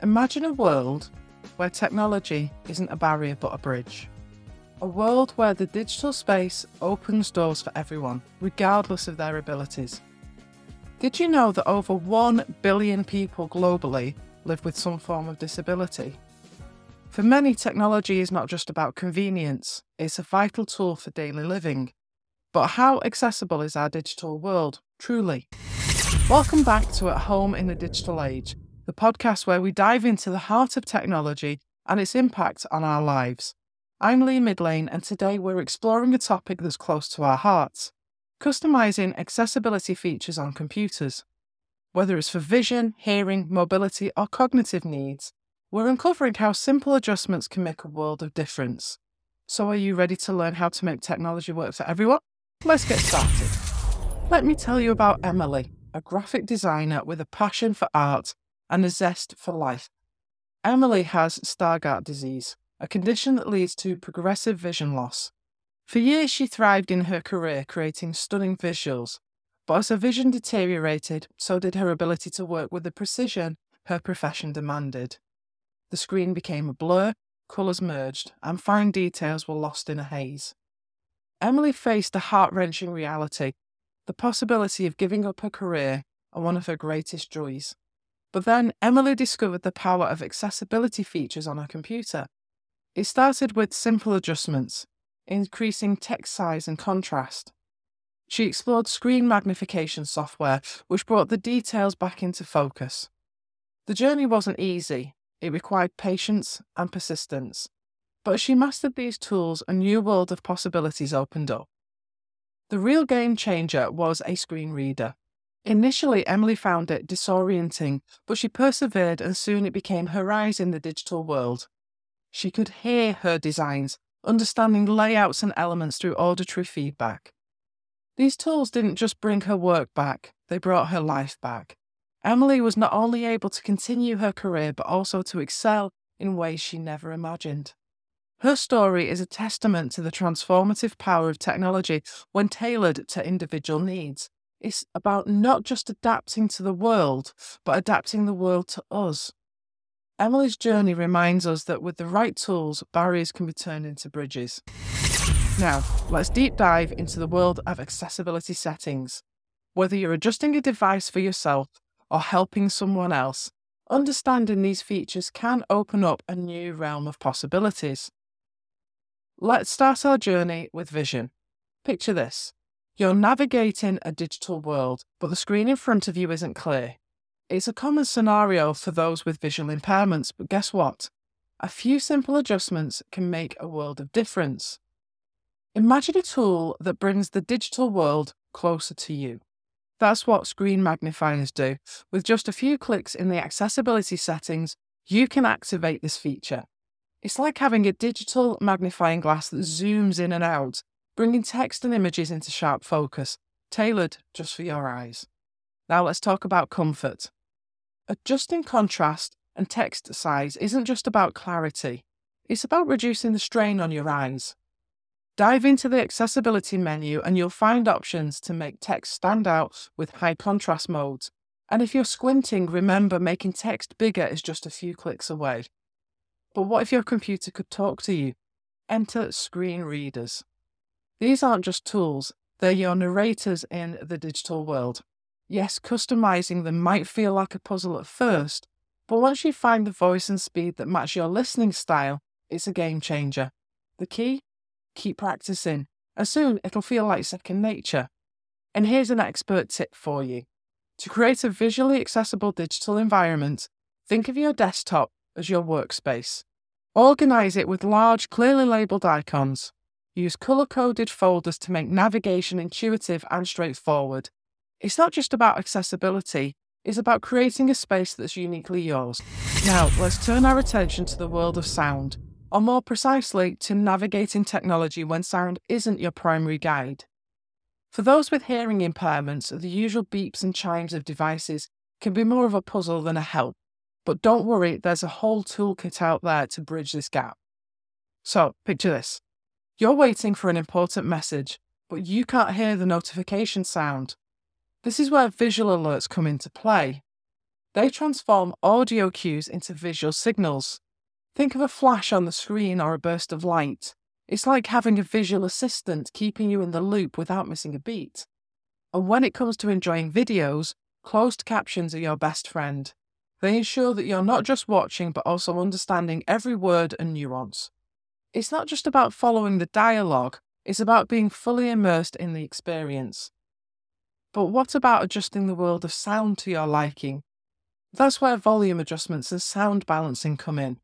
Imagine a world where technology isn't a barrier but a bridge. A world where the digital space opens doors for everyone, regardless of their abilities. Did you know that over 1 billion people globally live with some form of disability? For many, technology is not just about convenience, it's a vital tool for daily living. But how accessible is our digital world, truly? Welcome back to At Home in the Digital Age, the podcast where we dive into the heart of technology and its impact on our lives. I'm Lee Midlane, and today we're exploring a topic that's close to our hearts customizing accessibility features on computers. Whether it's for vision, hearing, mobility, or cognitive needs, we're uncovering how simple adjustments can make a world of difference. So, are you ready to learn how to make technology work for everyone? Let's get started. Let me tell you about Emily, a graphic designer with a passion for art and a zest for life. Emily has Stargardt disease, a condition that leads to progressive vision loss. For years, she thrived in her career creating stunning visuals, but as her vision deteriorated, so did her ability to work with the precision her profession demanded. The screen became a blur, colours merged, and fine details were lost in a haze. Emily faced a heart wrenching reality the possibility of giving up her career and one of her greatest joys. But then Emily discovered the power of accessibility features on her computer. It started with simple adjustments, increasing text size and contrast. She explored screen magnification software, which brought the details back into focus. The journey wasn't easy, it required patience and persistence. But as she mastered these tools, a new world of possibilities opened up. The real game changer was a screen reader. Initially, Emily found it disorienting, but she persevered and soon it became her eyes in the digital world. She could hear her designs, understanding layouts and elements through auditory feedback. These tools didn't just bring her work back, they brought her life back. Emily was not only able to continue her career, but also to excel in ways she never imagined. Her story is a testament to the transformative power of technology when tailored to individual needs. It's about not just adapting to the world, but adapting the world to us. Emily's journey reminds us that with the right tools, barriers can be turned into bridges. Now, let's deep dive into the world of accessibility settings. Whether you're adjusting a device for yourself or helping someone else, understanding these features can open up a new realm of possibilities. Let's start our journey with vision. Picture this you're navigating a digital world, but the screen in front of you isn't clear. It's a common scenario for those with visual impairments, but guess what? A few simple adjustments can make a world of difference. Imagine a tool that brings the digital world closer to you. That's what screen magnifiers do. With just a few clicks in the accessibility settings, you can activate this feature. It's like having a digital magnifying glass that zooms in and out bringing text and images into sharp focus, tailored just for your eyes. Now let's talk about comfort. Adjusting contrast and text size isn't just about clarity, it's about reducing the strain on your eyes. Dive into the accessibility menu and you'll find options to make text stand out with high contrast modes. And if you're squinting, remember making text bigger is just a few clicks away. But what if your computer could talk to you? Enter screen readers. These aren't just tools, they're your narrators in the digital world. Yes, customizing them might feel like a puzzle at first, but once you find the voice and speed that match your listening style, it's a game changer. The key? Keep practicing, and soon it'll feel like second nature. And here's an expert tip for you. To create a visually accessible digital environment, think of your desktop as your workspace. Organize it with large, clearly labeled icons. Use color coded folders to make navigation intuitive and straightforward. It's not just about accessibility, it's about creating a space that's uniquely yours. Now, let's turn our attention to the world of sound, or more precisely, to navigating technology when sound isn't your primary guide. For those with hearing impairments, the usual beeps and chimes of devices can be more of a puzzle than a help. But don't worry, there's a whole toolkit out there to bridge this gap. So, picture this you're waiting for an important message, but you can't hear the notification sound. This is where visual alerts come into play. They transform audio cues into visual signals. Think of a flash on the screen or a burst of light. It's like having a visual assistant keeping you in the loop without missing a beat. And when it comes to enjoying videos, closed captions are your best friend. They ensure that you're not just watching but also understanding every word and nuance. It's not just about following the dialogue, it's about being fully immersed in the experience. But what about adjusting the world of sound to your liking? That's where volume adjustments and sound balancing come in.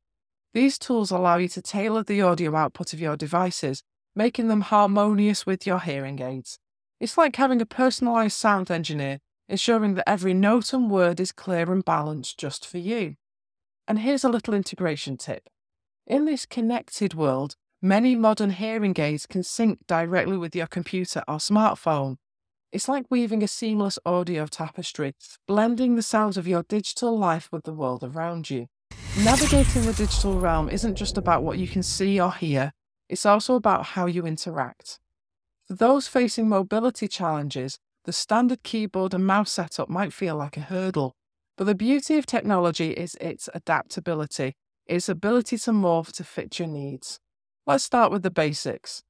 These tools allow you to tailor the audio output of your devices, making them harmonious with your hearing aids. It's like having a personalised sound engineer, ensuring that every note and word is clear and balanced just for you. And here's a little integration tip. In this connected world, Many modern hearing aids can sync directly with your computer or smartphone. It's like weaving a seamless audio tapestry, blending the sounds of your digital life with the world around you. Navigating the digital realm isn't just about what you can see or hear, it's also about how you interact. For those facing mobility challenges, the standard keyboard and mouse setup might feel like a hurdle. But the beauty of technology is its adaptability, its ability to morph to fit your needs. Let's start with the basics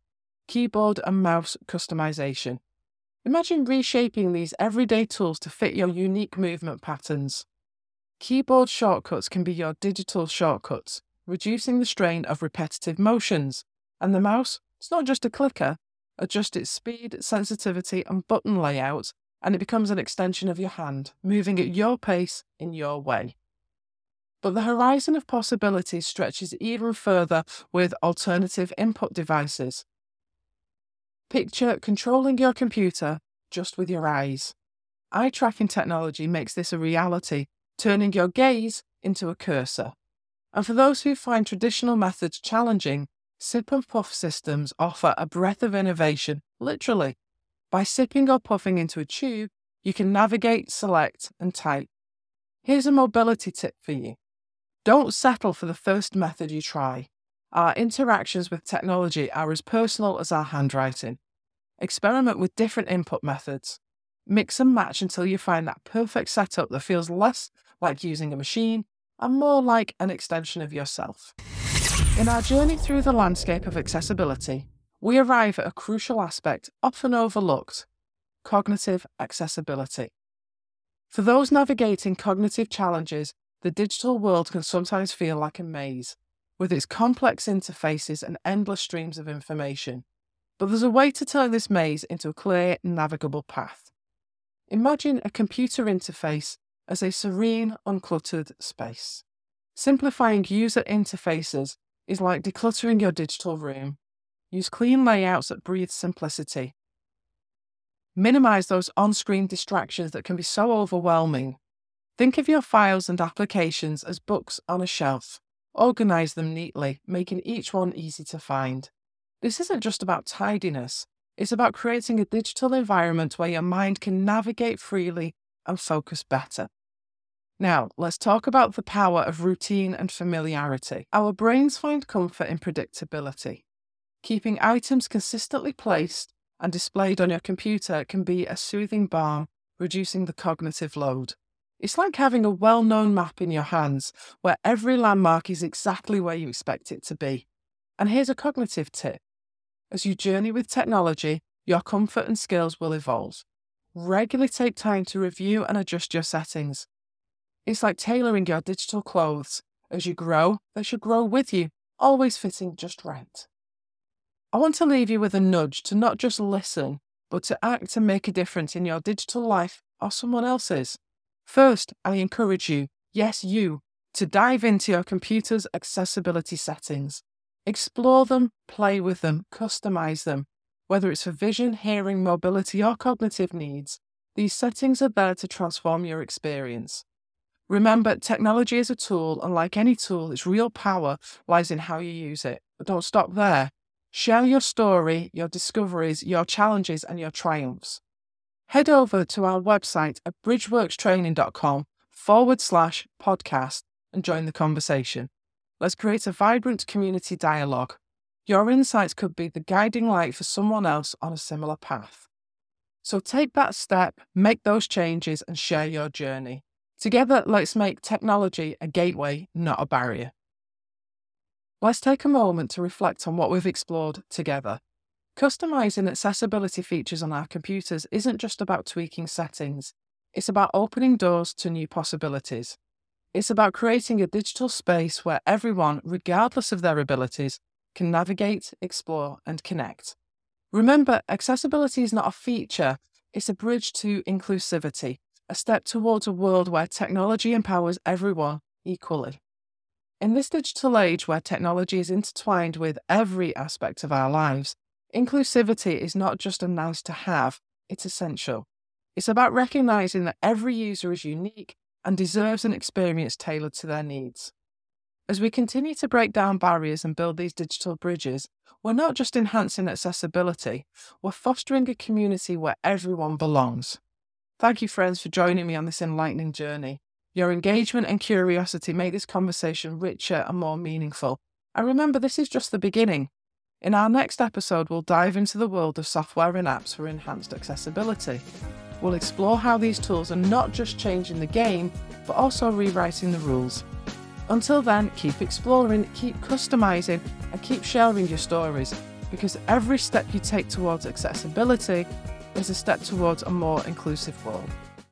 keyboard and mouse customization. Imagine reshaping these everyday tools to fit your unique movement patterns. Keyboard shortcuts can be your digital shortcuts, reducing the strain of repetitive motions. And the mouse, it's not just a clicker, adjust its speed, sensitivity, and button layout, and it becomes an extension of your hand, moving at your pace in your way. But the horizon of possibilities stretches even further with alternative input devices. Picture controlling your computer just with your eyes. Eye tracking technology makes this a reality, turning your gaze into a cursor. And for those who find traditional methods challenging, sip and puff systems offer a breath of innovation, literally. By sipping or puffing into a tube, you can navigate, select, and type. Here's a mobility tip for you. Don't settle for the first method you try. Our interactions with technology are as personal as our handwriting. Experiment with different input methods. Mix and match until you find that perfect setup that feels less like using a machine and more like an extension of yourself. In our journey through the landscape of accessibility, we arrive at a crucial aspect often overlooked cognitive accessibility. For those navigating cognitive challenges, the digital world can sometimes feel like a maze, with its complex interfaces and endless streams of information. But there's a way to turn this maze into a clear, navigable path. Imagine a computer interface as a serene, uncluttered space. Simplifying user interfaces is like decluttering your digital room. Use clean layouts that breathe simplicity. Minimize those on screen distractions that can be so overwhelming Think of your files and applications as books on a shelf. Organize them neatly, making each one easy to find. This isn't just about tidiness, it's about creating a digital environment where your mind can navigate freely and focus better. Now, let's talk about the power of routine and familiarity. Our brains find comfort in predictability. Keeping items consistently placed and displayed on your computer can be a soothing balm, reducing the cognitive load. It's like having a well known map in your hands where every landmark is exactly where you expect it to be. And here's a cognitive tip as you journey with technology, your comfort and skills will evolve. Regularly take time to review and adjust your settings. It's like tailoring your digital clothes. As you grow, they should grow with you, always fitting just right. I want to leave you with a nudge to not just listen, but to act and make a difference in your digital life or someone else's. First, I encourage you, yes, you, to dive into your computer's accessibility settings. Explore them, play with them, customize them. Whether it's for vision, hearing, mobility, or cognitive needs, these settings are there to transform your experience. Remember, technology is a tool, and like any tool, its real power lies in how you use it. But don't stop there. Share your story, your discoveries, your challenges, and your triumphs head over to our website at bridgeworkstraining.com forward slash podcast and join the conversation. Let's create a vibrant community dialogue. Your insights could be the guiding light for someone else on a similar path. So take that step, make those changes, and share your journey. Together, let's make technology a gateway, not a barrier. Let's take a moment to reflect on what we've explored together. Customizing accessibility features on our computers isn't just about tweaking settings, it's about opening doors to new possibilities. It's about creating a digital space where everyone, regardless of their abilities, can navigate, explore, and connect. Remember, accessibility is not a feature, it's a bridge to inclusivity, a step towards a world where technology empowers everyone equally. In this digital age where technology is intertwined with every aspect of our lives, inclusivity is not just a nice to have, it's essential. It's about recognizing that every user is unique and deserves an experience tailored to their needs. As we continue to break down barriers and build these digital bridges, we're not just enhancing accessibility, we're fostering a community where everyone belongs. Thank you, friends, for joining me on this enlightening journey. Your engagement and curiosity make this conversation richer and more meaningful. And remember, this is just the beginning. In our next episode, we'll dive into the world of software and apps for enhanced accessibility. We'll explore how these tools are not just changing the game, but also rewriting the rules. Until then, keep exploring, keep customizing, and keep sharing your stories because every step you take towards accessibility is a step towards a more inclusive world.